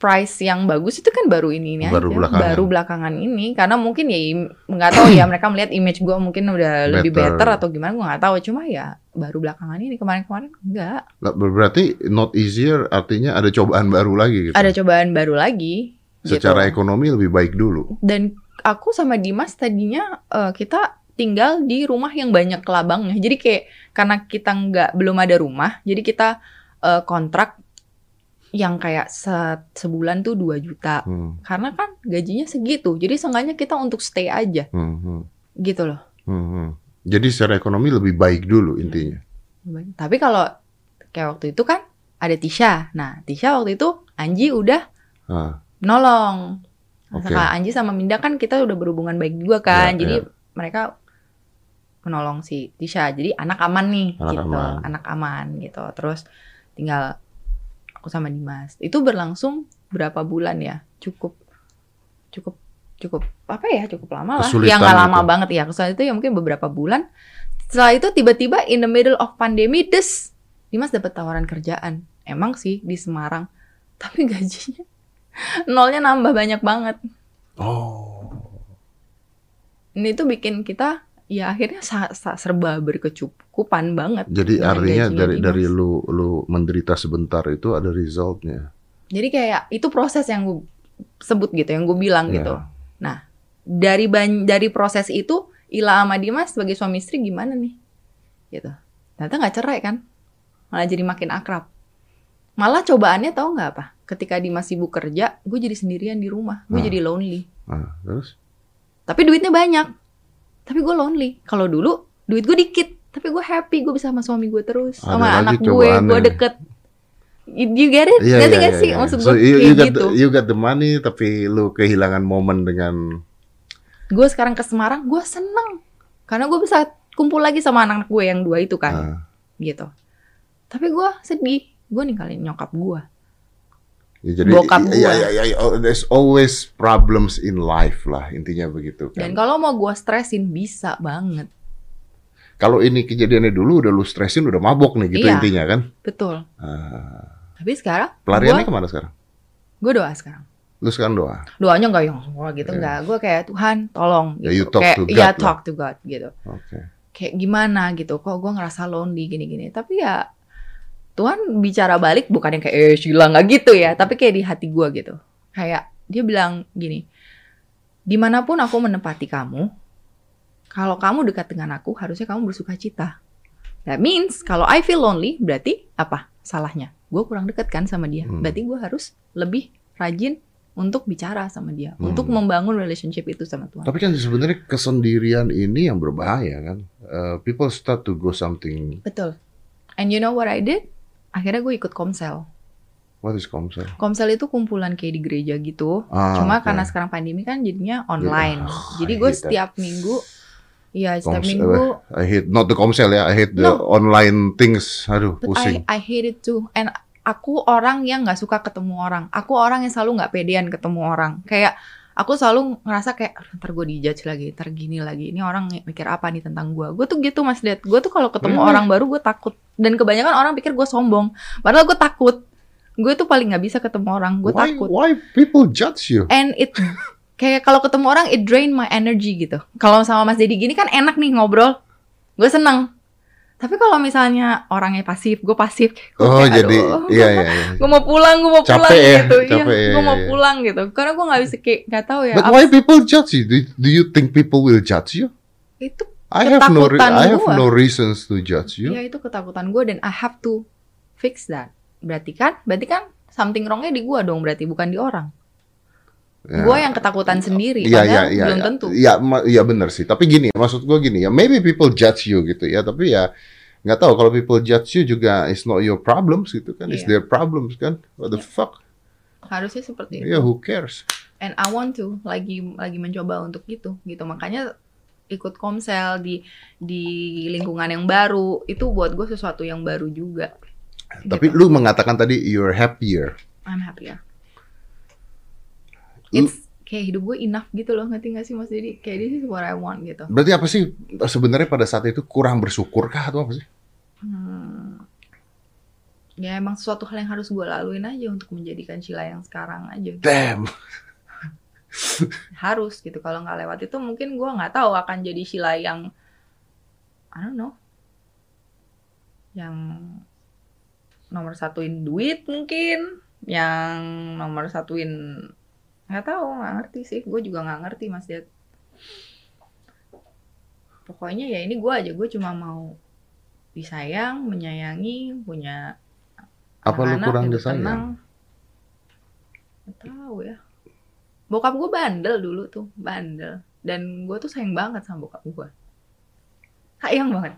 price yang bagus itu kan baru ini ini Baru aja belakangan. baru belakangan ini karena mungkin ya nggak tahu ya mereka melihat image gue mungkin udah lebih Better. better atau gimana gue nggak tahu cuma ya baru belakangan ini kemarin-kemarin enggak Berarti not easier artinya ada cobaan baru lagi gitu. ada cobaan baru lagi Secara gitu. ekonomi lebih baik dulu. dan aku sama Dimas tadinya eh, kita tinggal di rumah yang banyak kelabangnya. Jadi kayak karena kita nggak belum ada rumah, jadi kita eh, kontrak yang kayak se- sebulan tuh 2 juta. Hmm, Karena kan gajinya segitu. Jadi seenggaknya kita untuk stay aja hmm, hmm, gitu loh. hmm, hmm. Jadi secara ekonomi lebih baik dulu intinya. Tapi kalau kayak waktu itu kan ada Tisha. Nah, Tisha waktu itu Anji udah Ah, nolong. Oke. Kalau Anji sama Minda kan kita udah berhubungan baik juga kan. Ya, jadi ya. mereka menolong si Tisha. Jadi anak aman nih Anak gitu. aman. Anak aman gitu. Terus tinggal aku sama Dimas. Itu berlangsung berapa bulan ya? Cukup cukup cukup apa ya? Cukup lama lah. Kesulitan Ya nggak lama gitu. banget ya. Kesulitan itu ya mungkin beberapa bulan. Setelah itu tiba-tiba in the middle of pandemi des Dimas dapat tawaran kerjaan. Emang sih di Semarang. (laughs) Tapi gajinya nolnya nambah banyak banget. Oh. Ini tuh bikin kita ya akhirnya sa- sa- serba berkecukupan banget. Jadi artinya dari Dimas. dari lu lu menderita sebentar itu ada resultnya. Jadi kayak itu proses yang gue sebut gitu, yang gue bilang Ya. gitu. Nah, dari ban dari proses itu Ila sama Dimas sebagai suami istri gimana nih? Gitu. Ternyata nggak cerai kan? Malah jadi makin akrab. Malah cobaannya tau nggak apa? Ketika Dimas sibuk kerja, gue jadi sendirian di rumah. Gue Hmm. jadi lonely. Ah, terus? Tapi duitnya banyak. Tapi gue lonely. Kalau dulu duit gue dikit, tapi gue happy. Gue bisa sama suami gue terus, Ada sama anak gue. Gue deket. You get it? Iya, Ngerti iya, nggak iya, sih? iya. Maksud So, gue you, you got gitu. the, you got the money tapi lu kehilangan momen dengan gue sekarang ke Semarang gue seneng karena gue bisa kumpul lagi sama anak-anak gue yang dua itu kan ah, gitu tapi gue sedih gue ninggalin nyokap gue ya jadi Bokap iya, gua. iya, iya, iya, oh, there's always problems in life lah intinya begitu dan kan. kalau mau gue stresin bisa banget Kalau ini kejadiannya dulu udah lu stresin udah mabok nih gitu Iya. intinya kan. betul Ah, tapi sekarang pelariannya gue ke mana sekarang? gue doa sekarang Lu sekarang doa. doanya nggak yang semua gitu Iya. nggak gue kayak Tuhan tolong Ya, gitu you talk kayak to God ya lah. talk to God gitu Oke. kayak gimana gitu kok gue ngerasa lonely gini-gini tapi ya Tuhan bicara balik bukan yang kayak eh Sheila nggak gitu ya tapi kayak di hati gue gitu kayak dia bilang gini di mana pun aku menempati kamu kalau kamu dekat dengan aku harusnya kamu bersuka cita that means kalau I feel lonely berarti apa salahnya gue kurang dekat kan sama dia Hmm. berarti gue harus lebih rajin untuk bicara sama dia Hmm. untuk membangun relationship itu sama Tuhan Tapi kan sebenarnya kesendirian ini yang berbahaya kan. Eh, people start to go something. Betul. And you know what I did? Akhirnya gue ikut komsel. What is komsel? Komsel itu kumpulan kayak di gereja gitu. Ah, Cuma oke. karena sekarang pandemi kan jadinya online. Ah, Jadi I gue hate that. setiap minggu, ya setiap Komsel, minggu, I hate not the komsel ya, I hate the No. online things. Aduh, but pusing. I, I hate it too. And aku orang yang nggak suka ketemu orang. Aku orang yang selalu nggak pedean ketemu orang. Kayak aku selalu ngerasa kayak "Aduh, ntar gue dijudge lagi, ntar gini lagi. Ini orang mikir apa nih tentang gue? Gue tuh gitu mas lihat. Gue tuh kalau ketemu Really? orang baru gue takut. Dan kebanyakan orang pikir gue sombong. Padahal gue takut. Gue tuh paling nggak bisa ketemu orang. Gue why, takut. why people judge you? And it (laughs) kayak kalau ketemu orang it drain my energy gitu. Kalau sama Mas Dedi gini kan enak nih ngobrol. Gue seneng. Tapi kalau misalnya orangnya pasif, gue pasif. Gua Oh, kayak, jadi aduh, iya iya iya. gue mau pulang, gue mau Capek pulang ya, gitu. capek iya, ya, gue mau iya. pulang gitu. Karena gue nggak bisa kayak nggak tahu ya. But why people judge you? Do, do you think people will judge you? Itu I have no I have gua. no reasons to judge you. ya itu ketakutan gue dan I have to fix that. Berarti kan, berarti kan something wrongnya di gue dong. Berarti bukan di orang. Ya. Gue yang ketakutan sendiri. Iya iya padahal iya. belum iya. tentu. Iya iya benar sih. Tapi gini, maksud gue gini ya, maybe people judge you gitu ya, tapi ya nggak tahu kalau people judge you juga it's not your problems gitu kan, it's Iya. their problems kan. What the fuck? Harusnya seperti itu. Yeah, who cares? and I want to lagi lagi mencoba untuk itu gitu makanya ikut komsel di di lingkungan yang baru itu buat gue sesuatu yang baru juga Tapi Gitu. lu mengatakan tadi you're happier. I'm happier it's kayak hidup gue enough gitu loh ngerti gak sih mas Dedi kayak this is what I want gitu Berarti apa sih sebenarnya pada saat itu kurang bersyukur kah atau apa sih? Hmm. ya emang sesuatu hal yang harus gue laluin aja untuk menjadikan Sheila yang sekarang aja Damn. harus gitu kalau nggak lewat itu mungkin gue nggak tahu akan jadi Sheila yang I don't know yang nomor satuin duit mungkin yang nomor satuin nggak tahu nggak ngerti sih. Gue juga nggak ngerti mas Dad pokoknya ya ini gue aja gue cuma mau disayang menyayangi punya Apa lu anak-anak, kurang hidup disayang? tenang. Gak tahu ya. Bokap gue bandel dulu tuh bandel. Dan gue tuh sayang banget sama bokap gue sayang banget.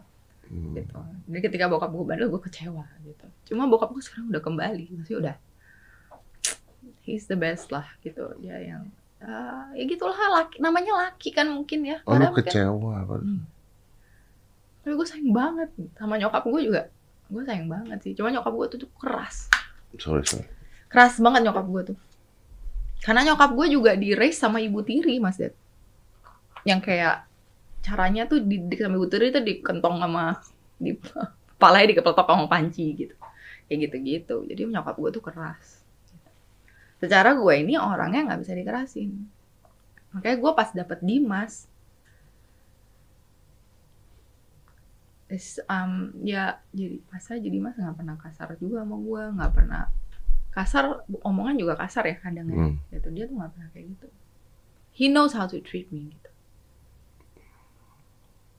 Hmm. gitu. Jadi ketika bokap gue bandel gue kecewa gitu. Cuma bokap gue sekarang udah kembali masih udah he's the best lah gitu. Dia yang ah, ya gitulah laki namanya laki kan mungkin ya. Oh, lu kecewa. Pak. tapi gue sayang banget sama nyokap gue juga. Gue sayang banget sih. Cuma nyokap gue tuh, tuh keras. Sorry, sorry. keras banget nyokap gue tuh. Karena nyokap gue juga di raise sama ibu tiri mas Dad. Yang kayak caranya tuh didik sama ibu tiri tuh dikentong sama di (laughs) kepalanya dikepletok sama panci gitu. Kayak gitu-gitu. Jadi nyokap gue tuh keras secara gue ini orangnya nggak bisa dikerasin. Makanya gue pas dapet Dimas is, um, ya jadi pas aja Dimas nggak pernah kasar juga sama gue nggak pernah kasar omongan juga kasar ya kadang ya. Hmm. gitu dia tuh nggak pernah kayak gitu. He knows how to treat me gitu.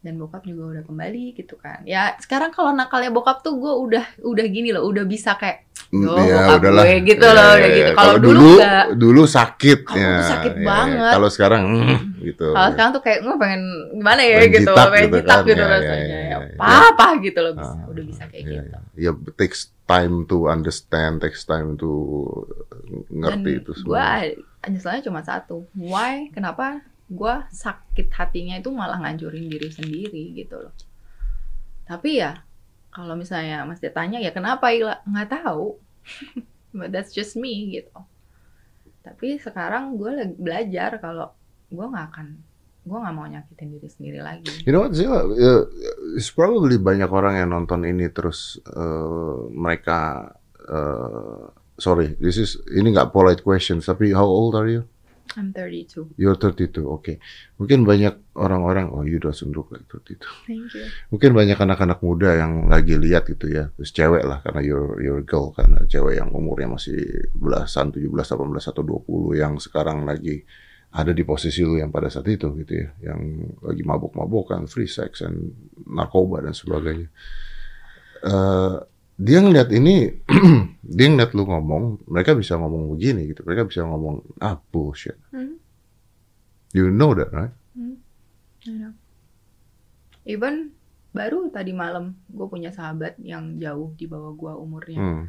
Dan bokap juga udah kembali gitu kan. Ya sekarang kalau nakalnya bokap tuh gue udah udah gini loh udah bisa kayak Yo, ya udahlah. gue gitu Ya, loh, ya, udah ya. gitu. Kalau dulu dulu enggak. dulu sakit ya. sakit ya, banget. Kalau sekarang mm, gitu. kalau sekarang tuh kayak gue pengen gimana ya Pengen gitu jitak pengen gitu jitak kan, gitu ya, ya, rasanya ya, ya, ya. apa gitu loh bisa Ah, udah bisa kayak ya, gitu ya. Ya, takes time to understand, takes time to ngerti dan itu gue semua. nyeselnya cuma satu why kenapa gue sakit hatinya itu malah ngancurin diri sendiri gitu loh tapi ya kalau misalnya mas dia tanya ya kenapa Ila nggak tahu (laughs) but that's just me gitu tapi sekarang gue lagi belajar kalau gue nggak akan gue nggak mau nyakitin diri sendiri lagi You know what, Zila? Uh, it's probably banyak orang yang nonton ini terus uh, mereka uh, sorry, this is ini nggak polite question, tapi how old are you? I'm 32 You're 32, oke. Mungkin banyak orang-orang, oh you doesn't look like 32. thank you Mungkin banyak anak-anak muda yang lagi lihat gitu ya, terus cewek lah karena you're you're a girl karena cewek yang umurnya masih belasan, 17, 18 atau 20 yang sekarang lagi ada di posisi lu yang pada saat itu gitu ya, yang lagi mabuk-mabukan, free sex and narkoba dan sebagainya. Eh, dia ngeliat ini, (clears throat) dia ngeliat lu ngomong, mereka bisa ngomong begini gitu, mereka bisa ngomong ah bullshit. Hmm. You know that, right? I know. Even baru tadi malam gue punya sahabat yang jauh di bawah gue umurnya Hmm.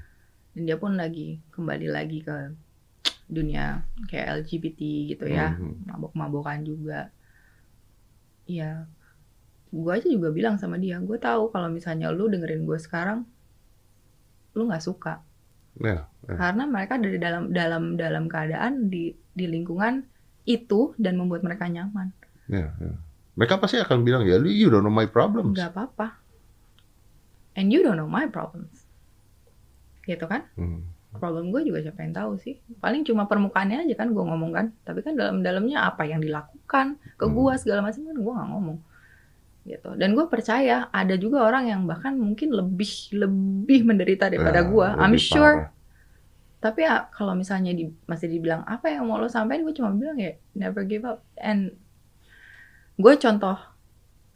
dan dia pun lagi kembali lagi ke dunia kayak LGBT gitu ya Mhm. mabok-mabokan juga ya gue aja juga bilang sama dia gue tahu kalau misalnya lu dengerin gue sekarang lu nggak suka Ya, ya. karena mereka dari dalam dalam dalam keadaan di di lingkungan itu dan membuat mereka nyaman Ya, ya. Mereka pasti akan bilang ya, you don't know my problems. nggak apa-apa and you don't know my problems gitu kan Hmm. problem gue juga siapa yang tahu sih paling cuma permukaannya aja kan gue ngomong kan tapi kan dalam dalamnya apa yang dilakukan ke gue Hmm. segala macam kan gue nggak ngomong gitu. Dan gue percaya ada juga orang yang bahkan mungkin lebih lebih menderita daripada Ya, gue I'm sure parah. tapi ya kalau misalnya di, masih dibilang apa yang mau lo sampaikan? Gue cuma bilang ya never give up. And gue contoh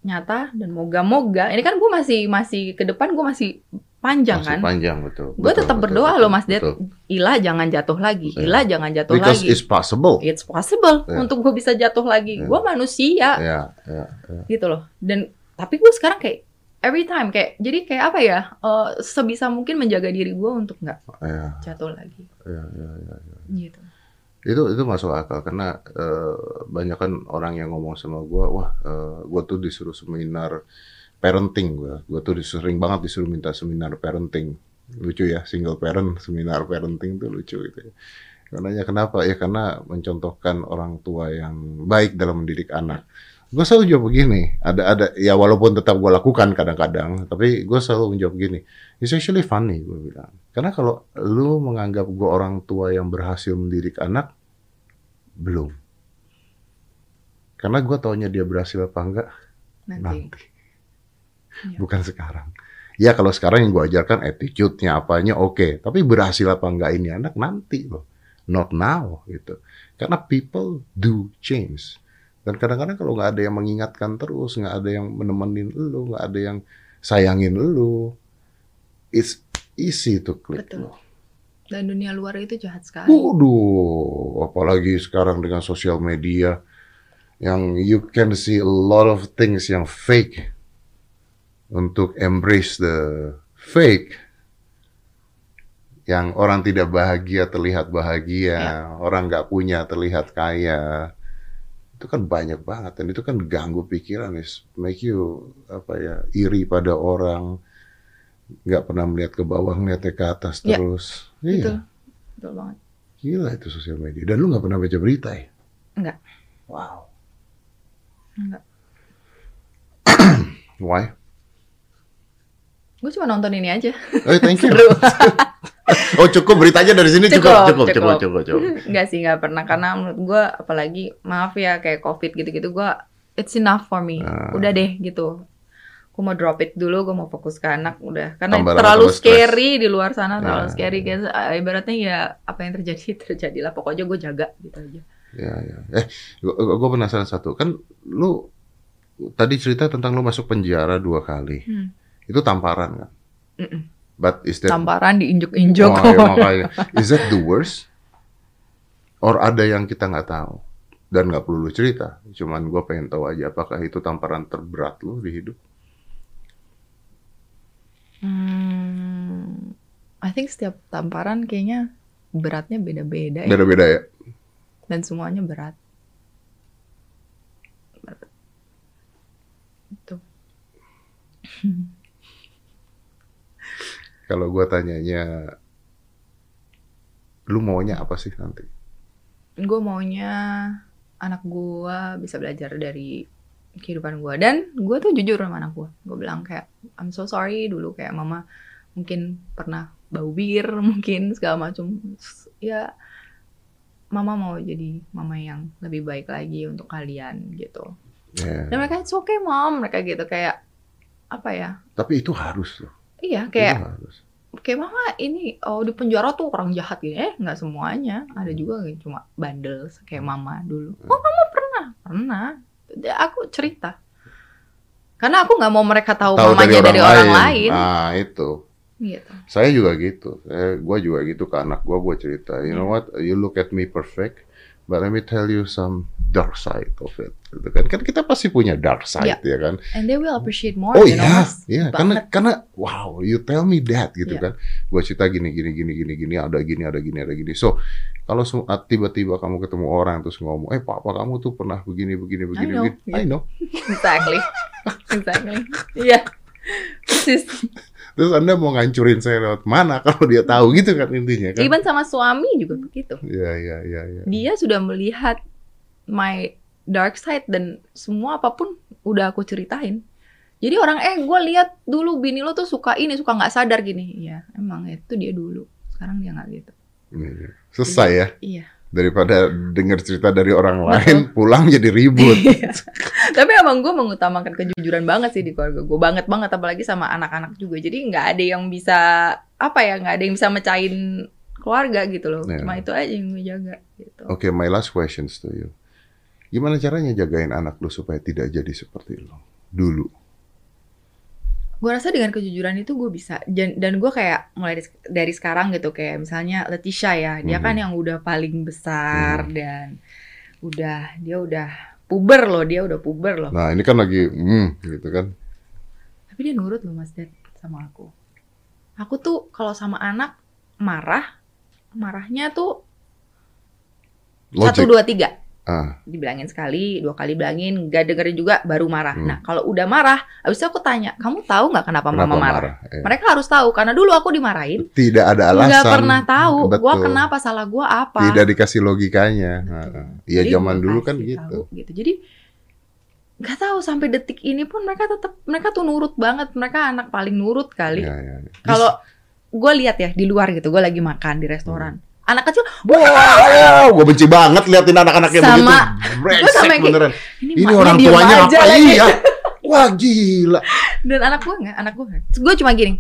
nyata dan moga-moga ini kan gue masih masih ke depan gue masih panjang Masih kan panjang betul. gue tetap betul, berdoa betul, loh Mas Ded betul. Ila jangan jatuh lagi Iya. Ila jangan jatuh Because lagi it's possible. it's possible Iya. untuk gue bisa jatuh lagi Iya. gue manusia Ya, ya, ya. gitu loh dan tapi gue sekarang kayak every time kayak jadi kayak apa ya eh, sebisa mungkin menjaga diri gue untuk nggak ya, jatuh lagi ya, ya, ya. gitu Itu itu masuk akal karena eh, banyak kan orang yang ngomong sama gua, wah, eh, gua tuh disuruh seminar parenting gua. Gua tuh sering banget disuruh minta seminar parenting. Lucu ya, single parent seminar parenting tuh lucu gitu ya. Karena kenapa? Ya karena mencontohkan orang tua yang baik dalam mendidik anak. Gue selalu jawab begini, ada ada ya walaupun tetap gue lakukan kadang-kadang, tapi gue selalu menjawab gini, it's actually funny gue bilang. Karena kalau lu menganggap gue orang tua yang berhasil mendidik anak, belum. Karena gue taunya dia berhasil apa enggak nanti nanti, Iya. bukan sekarang. Ya kalau sekarang yang gue ajarkan attitude-nya apanya oke, tapi berhasil apa enggak ini anak nanti loh, not now gitu. Karena people do change. Dan kadang-kadang kalau nggak ada yang mengingatkan terus, nggak ada yang menemenin lu, nggak ada yang sayangin lu, it's easy to click. Betul. Dan dunia luar itu jahat sekali. Waduh, apalagi sekarang dengan sosial media yang you can see a lot of things yang fake untuk embrace the fake yang orang tidak bahagia terlihat bahagia, Ya. orang nggak punya terlihat kaya. Itu kan banyak banget dan itu kan ganggu pikiran, is make you apa ya iri pada orang, nggak pernah melihat ke bawah, melihatnya ke atas Ya. terus. Betul. Iya, Betul banget. gila itu sosial media. Dan lu nggak pernah baca berita ya? Enggak. Wow. Enggak. Why? Gue cuma nonton ini aja. Oh, thank you. (laughs) Oh, cukup beritanya dari sini cukup, cukup, Cukup, cukup, cukup. cukup. Enggak (laughs) sih, enggak pernah. Karena menurut gue, apalagi maaf ya kayak COVID gitu-gitu, gue it's enough for me. Ah. Udah deh gitu. Gue mau drop it dulu, gue mau fokus ke anak udah. Karena Tambah terlalu scary di luar sana, terlalu Ah. scary. Kayak eh, ibaratnya ya apa yang terjadi (laughs) terjadilah. Pokoknya gue jaga gitu aja. Ya, ya. Eh, gue penasaran satu. Kan lu tadi cerita tentang lu masuk penjara dua kali. Hmm. Itu tamparan kan? Mm-mm. But is that Tamparan diinjuk-injuk. Oh, ya, (laughs) makanya. Is that the worst? Or ada yang kita nggak tahu? Dan nggak perlu lu cerita. Cuman gue pengen tahu aja apakah itu tamparan terberat lu di hidup? Hmm, I think setiap tamparan kayaknya beratnya beda-beda ya. Beda-beda ya. Dan semuanya berat. Berat. Itu. (laughs) Kalau gue tanyanya, lu maunya apa sih nanti? Gue maunya anak gue bisa belajar dari kehidupan gue. Dan gue tuh jujur sama anak gue. Gue bilang kayak, I'm so sorry dulu kayak mama mungkin pernah bau bir, (laughs) mungkin segala macam. Ya, mama mau jadi mama yang lebih baik lagi untuk kalian gitu. Ya. Dan mereka it's okay mom, mereka gitu kayak apa ya? Tapi itu harus loh. Iya kayak harus. kayak mama ini oh di penjara tuh orang jahat gini eh nggak semuanya ada juga yang cuma bandel kayak mama dulu oh mama pernah pernah aku cerita karena aku nggak mau mereka tahu, mamanya dari orang, lain, Nah itu. gitu Saya juga gitu. Saya, gua juga gitu ke anak gua. Gua cerita, you know Iya. what? You look at me perfect, but let me tell you some dark side of it. Gitu kan? Kan kita pasti punya dark side ya kan. and they will appreciate more Oh iya, Mas. iya. Karena karena wow, you tell me that gitu Iya. kan. Gua cerita gini gini gini gini gini ada gini ada gini ada gini. So kalau ah, tiba-tiba kamu ketemu orang terus ngomong, eh papa kamu tuh pernah begini begini begini know, begini. I know. (laughs) exactly exactly (laughs) iya persis Terus anda mau ngancurin saya lewat mana (laughs) kalau dia tahu gitu kan intinya kan? even sama suami juga begitu Iya iya iya. iya. dia sudah melihat my dark side dan semua apa pun udah aku ceritain. Jadi orang eh gue lihat dulu bini lo tuh suka ini suka nggak sadar gini. Iya emang itu dia dulu. Sekarang dia nggak gitu. Iya. Selesai ya Iya. Daripada dengar cerita dari orang lain pulang jadi ribut. (laughs) Iya. Tapi emang gue mengutamakan kejujuran banget sih di keluarga gue banget banget apalagi sama anak-anak juga. Jadi nggak ada yang bisa apa ya nggak ada yang bisa mecahin keluarga gitu loh. Iya. Cuma itu aja yang gue jaga gitu. Oke, my last questions to you. Gimana caranya jagain anak lu supaya tidak jadi seperti lu dulu? Gue rasa dengan kejujuran itu gue bisa. Dan, dan gue kayak mulai dari, sekarang gitu kayak misalnya Leticia ya dia Mhm. kan yang udah paling besar dan udah dia udah puber loh dia udah puber loh. Nah, ini kan lagi hmm gitu kan. tapi dia nurut loh mas Dad sama aku. Aku tuh kalau sama anak marah marahnya tuh satu dua tiga Ah, dibilangin sekali dua kali bilangin gak dengerin juga baru marah Hmm. nah kalau udah marah abis itu aku tanya kamu tahu nggak kenapa, kenapa mama marah, marah? Eh, mereka harus tahu karena dulu aku dimarahin Tidak ada alasan. nggak pernah tahu Betul. gua kenapa salah gua apa Tidak dikasih logikanya. Nah, Jadi zaman dulu kan gitu. tahu, gitu jadi nggak tahu sampai detik ini pun mereka tetap mereka tuh nurut banget mereka anak paling nurut kali iya, iya. kalau gue lihat ya di luar gitu gue lagi makan di restoran anak kecil Wow, gue benci banget liatin anak-anak yang Sama- begitu. Brengsek sama beneran. ini, Ini orang tuanya apa lagi. iya? Wah gila. dan anak gue nggak anak gue nggak gue cuma gini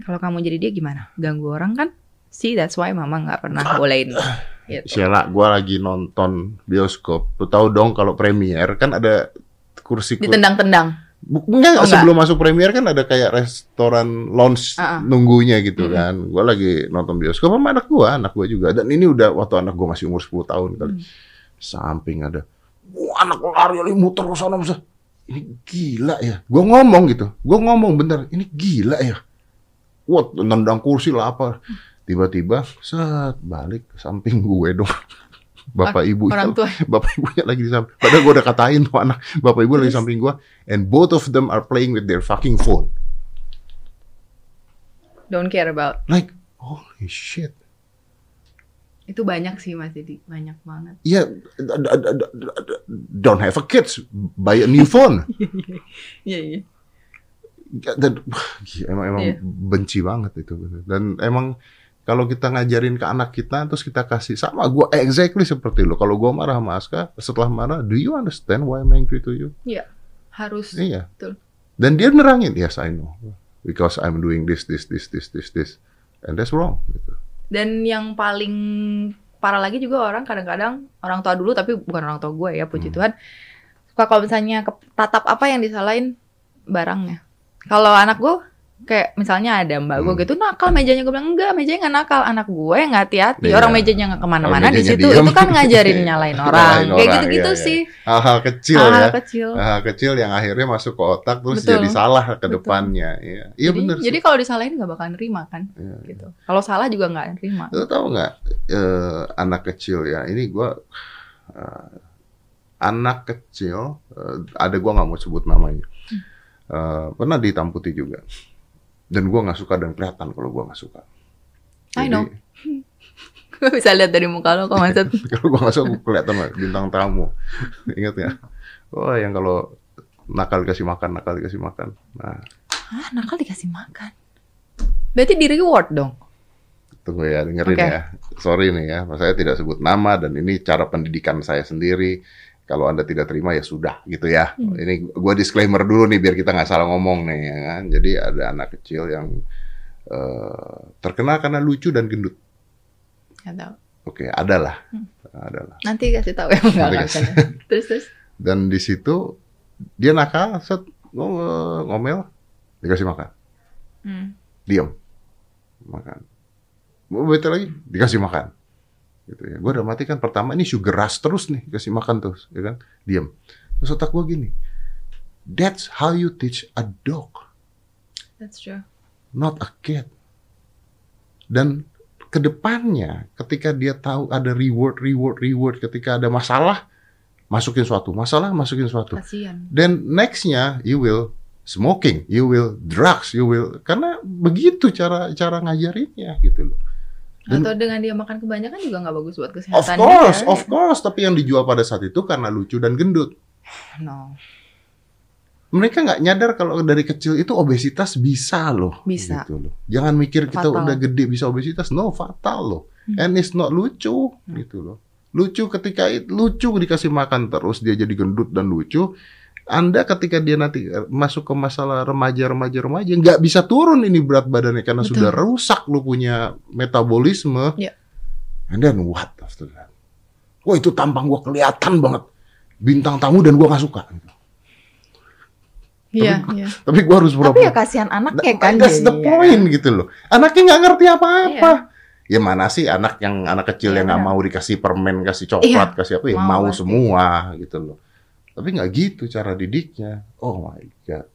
kalau kamu jadi dia gimana ganggu orang kan see that's why mama nggak pernah bolehin gitu. Sheila, gua lagi nonton bioskop. Lu tahu dong kalau premier kan ada kursi kursi Ditendang-tendang. Enggak, Oh, enggak. sebelum masuk premier kan ada kayak restoran lounge Ah, ah. nunggunya gitu Mm-mm. kan. Gua lagi nonton bioskop sama anak gua, anak gua juga. Dan ini udah waktu anak gua masih umur 10 tahun kali. Hmm. Samping ada, wah anak lari lari muter ke sana muter. Ini gila ya. Gua ngomong gitu. Gua ngomong bener, ini gila ya. Wah, nendang kursi lah apa. Tiba-tiba, set, balik ke samping gue dong. (laughs) Bapak ibu Orang tua. bapak ibunya lagi di samping. Padahal gue udah katain tuh anak, bapak ibu lagi di Terus? samping gue, and both of them are playing with their fucking phone. Don't care about. Like, holy shit. Itu banyak sih Mas Didi, banyak banget. Ya, d- d- don't have a kids, buy a new phone. (laughs) Iya, iya. Dan (sighs) emang emang Iya. benci banget itu. Dan emang kalau kita ngajarin ke anak kita terus kita kasih sama gue exactly seperti lo. Kalau gue marah sama Aska, setelah marah, do you understand why I'm angry to you? Harus. Iya. Betul. Dan dia nerangin, yes I know. Because I'm doing this, this, this, this, this, this. And that's wrong. Gitu. Dan yang paling parah lagi juga orang kadang-kadang orang tua dulu tapi bukan orang tua gue ya puji Hmm. Tuhan. Suka kalau misalnya ke- tatap apa yang disalahin barangnya. Kalau anak gue kayak misalnya ada mbak gue Hmm. gitu nakal mejanya gue bilang enggak mejanya nggak nakal anak gue yang nggak hati-hati Iya. orang mejanya nggak ke mana-mana di situ diem. itu kan ngajarin (laughs) nyalain orang Nyalain kayak gitu-gitu iya, iya. sih Hal-hal kecil hal ya. kecil Hal ke yang akhirnya masuk ke otak terus Betul. jadi salah ke Betul. depannya. Iya, iya jadi, bener jadi sih. kalau disalahin nggak bakal nerima kan Iya. gitu kalau salah juga nggak nerima Lo tau nggak eh, anak kecil ya? Ini gua eh, anak kecil eh, ada gua nggak mau sebut namanya. Eh, pernah ditamputi juga. Dan gua nggak suka dan kelihatan kalau gua nggak suka. I know. (laughs) gue bisa lihat dari muka lo kok maksud (laughs) kalau gua nggak suka gua kelihatan Mas, bintang tamu. (laughs) Ingat ya? Oh yang kalau nakal dikasih makan, nakal dikasih makan. Nah, ah nakal dikasih makan berarti di reward dong Tunggu ya, dengerin Oke. ya. Sorry nih ya, saya tidak sebut nama dan ini cara pendidikan saya sendiri. Kalau Anda tidak terima ya sudah gitu ya. Hmm. Ini gua disclaimer dulu nih biar kita nggak salah ngomong nih ya kan. Jadi ada anak kecil yang eh, terkenal karena lucu dan gendut. Nggak tahu. Oke, adalah. Hmm. Adalah. nanti kasih tahu ya enggak kasih. bercanda. (laughs) terus terus Dan di situ dia nakal, set ngo- ngomel, dikasih makan. hmm. diam makan mau bete lagi dikasih makan gitu ya. Gue udah mati kan pertama ini sugar rush terus nih kasih makan terus ya kan? Diam terus otak gue gini that's how you teach a dog that's true. not a kid dan ke depannya ketika dia tahu ada reward reward reward ketika ada masalah masukin suatu masalah masukin suatu. Kasihan then nextnya you will smoking, you will drugs, you will karena begitu cara cara ngajarinnya gitu loh. Dan- atau dengan dia makan kebanyakan juga nggak bagus buat Of kesehatan course, dia. of course. Tapi yang dijual pada saat itu karena lucu dan gendut. (sighs) no Mereka nggak nyadar kalau dari kecil itu obesitas bisa loh. Bisa. Gitu loh. Jangan mikir kita Fatal. udah gede bisa obesitas. No, fatal loh. Hmm. And it's not lucu Hmm. gitu loh. Lucu ketika it- lucu dikasih makan terus dia jadi gendut dan lucu. Anda ketika dia nanti eh, masuk ke masalah remaja-remaja remaja nggak bisa turun ini berat badannya karena Betul. sudah rusak lu punya metabolisme. Iya. And then what after that? Wah itu tampang gua kelihatan banget bintang tamu dan gua nggak suka. iya iya Tapi gua harus tapi pura-pura. ya kasihan anaknya That- kan That's the jadinya. point gitu loh. Anaknya nggak ngerti apa-apa. Ya mana sih anak yang anak kecil Iya, yang nggak mau dikasih permen, kasih coklat, kasih apa ya mau mau, semua gitu loh. Tapi nggak gitu cara didiknya. Oh my god.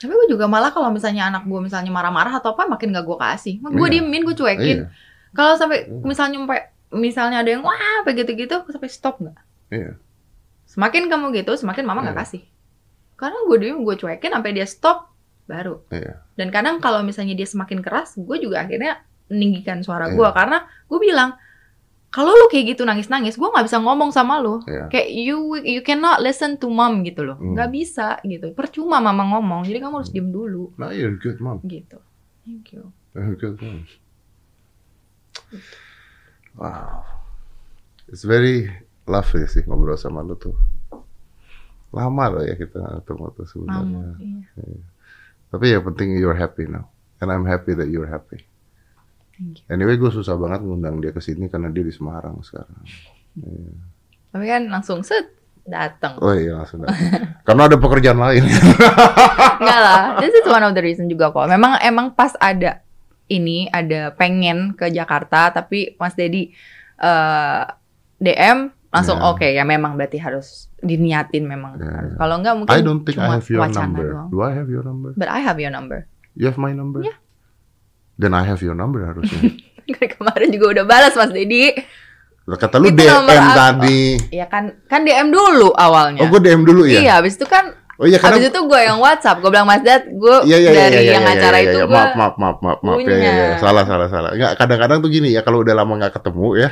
tapi gue juga malah kalau misalnya anak gue misalnya marah-marah atau apa makin gak gue kasih gue Iya. diemin gue cuekin Iya, kalau sampai Hmm. misalnya sampai misalnya ada yang wah apa gitu-gitu sampai stop nggak iya. semakin kamu gitu semakin mama nggak Iya. kasih karena gue diem gue cuekin sampai dia stop baru Iya. dan kadang kalau misalnya dia semakin keras gue juga akhirnya meninggikan suara Iya. gue karena gue bilang kalau lu kayak gitu nangis-nangis gue nggak bisa ngomong sama lu Iya. kayak you you cannot listen to mom gitu loh Hmm. nggak bisa gitu percuma mama ngomong jadi kamu harus diem dulu Nah, you're good mom. gitu thank you You're good mom. Wow. It's very lovely sih ngobrol sama lu tuh. Lama loh ya kita ketemu tuh sebenarnya. mama iya. Tapi ya penting you're happy now. And I'm happy that you're happy. Thank you. Anyway, gue susah banget ngundang dia ke sini karena dia di Semarang sekarang. Iya. Tapi kan langsung set datang. Oh iya langsung datang. (laughs) karena ada pekerjaan lain. (laughs) Enggak lah. This is one of the reason juga kok. Memang emang pas ada ini ada pengen ke Jakarta tapi Mas Dedi eh, DM langsung Yeah. oke ya memang berarti harus diniatin memang. Yeah. Kalau enggak mungkin I don't think I have your wacana number. doang. Do I have your number? But I have your number. You have my number? Yeah. Then I have your number harusnya. (laughs) Kan Kemarin juga udah balas Mas Dedi. Kata lu Itu DM tadi. Ya kan kan DM dulu awalnya. Oh, gue DM dulu ya? Iya, habis itu kan Oh iya karena habis itu gue yang WhatsApp, gue bilang Mas Dad, gue Iya iya iya dari iya, yang iya, acara iya, itu iya. gue maaf maaf maaf maaf maaf ya, ya, ya. punya. salah salah salah nggak kadang-kadang tuh gini ya kalau udah lama nggak ketemu ya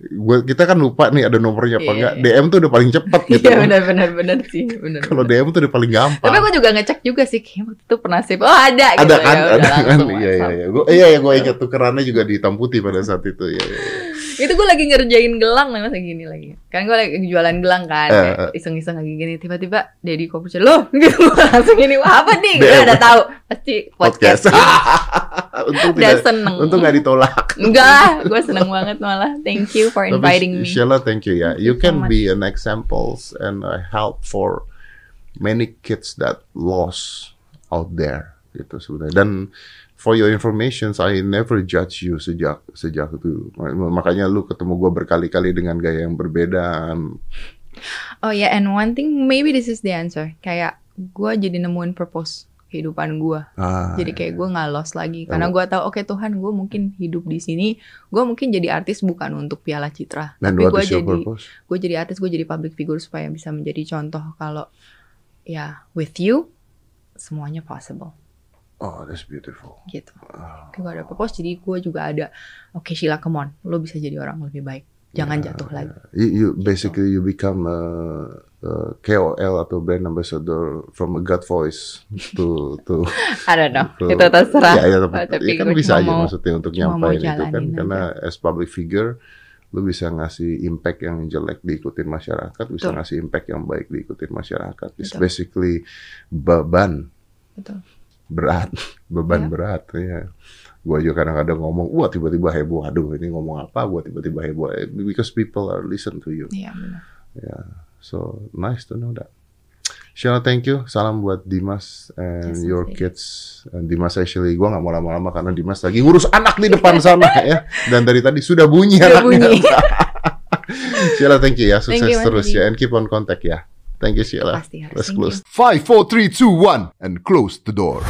gua kita kan lupa nih ada nomornya apa Iya, enggak iya. DM tuh udah paling cepet (laughs) gitu Iya benar benar benar sih, benar. kalau DM tuh udah paling gampang Tapi aku juga ngecek juga sih, kayak waktu itu pernah sih. Oh ada gitu. ada kan ya, ada kan iya iya iya gua iya iya gua ingat tuh kerannya juga di hitam putih pada saat itu ya, ya, ya. Itu gue lagi ngerjain gelang nih masa gini lagi. Kan gue lagi jualan gelang kan, kayak eh. iseng-iseng lagi gini. Tiba-tiba Dedi Kopucer, loh (laughs) gitu langsung gini. Wah, apa nih? Gue udah tahu pasti podcast. (laughs) untung udah tidak seneng. untung nggak ditolak Enggak gue seneng banget malah. Thank you for inviting Tapi me. Sheila, thank you ya. Thank You so can much. be an examples and a help for many kids that lost out there gitu sebenarnya. Dan for your information, I never judge you sejak sejak itu. Makanya lu ketemu gua berkali-kali dengan gaya yang berbeda. Oh ya, and one thing, maybe this is the answer. Kayak gue jadi nemuin purpose kehidupan gue. Ah, Jadi kayak gue nggak lost lagi. Karena gue tahu, oke Tuhan, gue mungkin hidup di sini. Gue mungkin jadi artis bukan untuk piala citra. dan tapi gue jadi, gue jadi artis, gue jadi public figure supaya bisa menjadi contoh kalau ya with you semuanya possible Oh, that's beautiful. gitu. Gue ada purpose, jadi gue juga ada. Oke Sheila, come on, lo bisa jadi orang lebih baik. Jangan jatuh lagi. You, you basically you become a, a KOL atau brand ambassador from a gut voice to to (laughs) I don't know, Tuh. itu terserah. Ya, ya, tapi, Tapi ya kan bisa aja mau- maksudnya untuk nyampain itu kan jalanin karena as public figure lu bisa ngasih impact yang jelek diikutin masyarakat, bisa Betul. ngasih impact yang baik diikutin masyarakat. It's Betul. basically beban Betul. Berat, beban Ya. berat ya. Gua juga kadang-kadang ngomong, wah tiba-tiba heboh, aduh ini ngomong apa, gua tiba-tiba heboh, Eh, because people are listen to you. Iya benar. So nice to know that. Sheila, thank you. Salam buat Dimas and Yes, your yes. kids. And Dimas actually, gua nggak mau lama-lama karena Dimas lagi ngurus anak di depan (laughs) sana ya. Dan dari tadi sudah bunyi Sudah anaknya. bunyi. (laughs) Sheila, thank you ya. Sukses Thank you, terus ya. And keep on contact ya. Thank you Sheila. Pasti harus. Let's Thank close. you. Five, four, three, two, one, and close the door.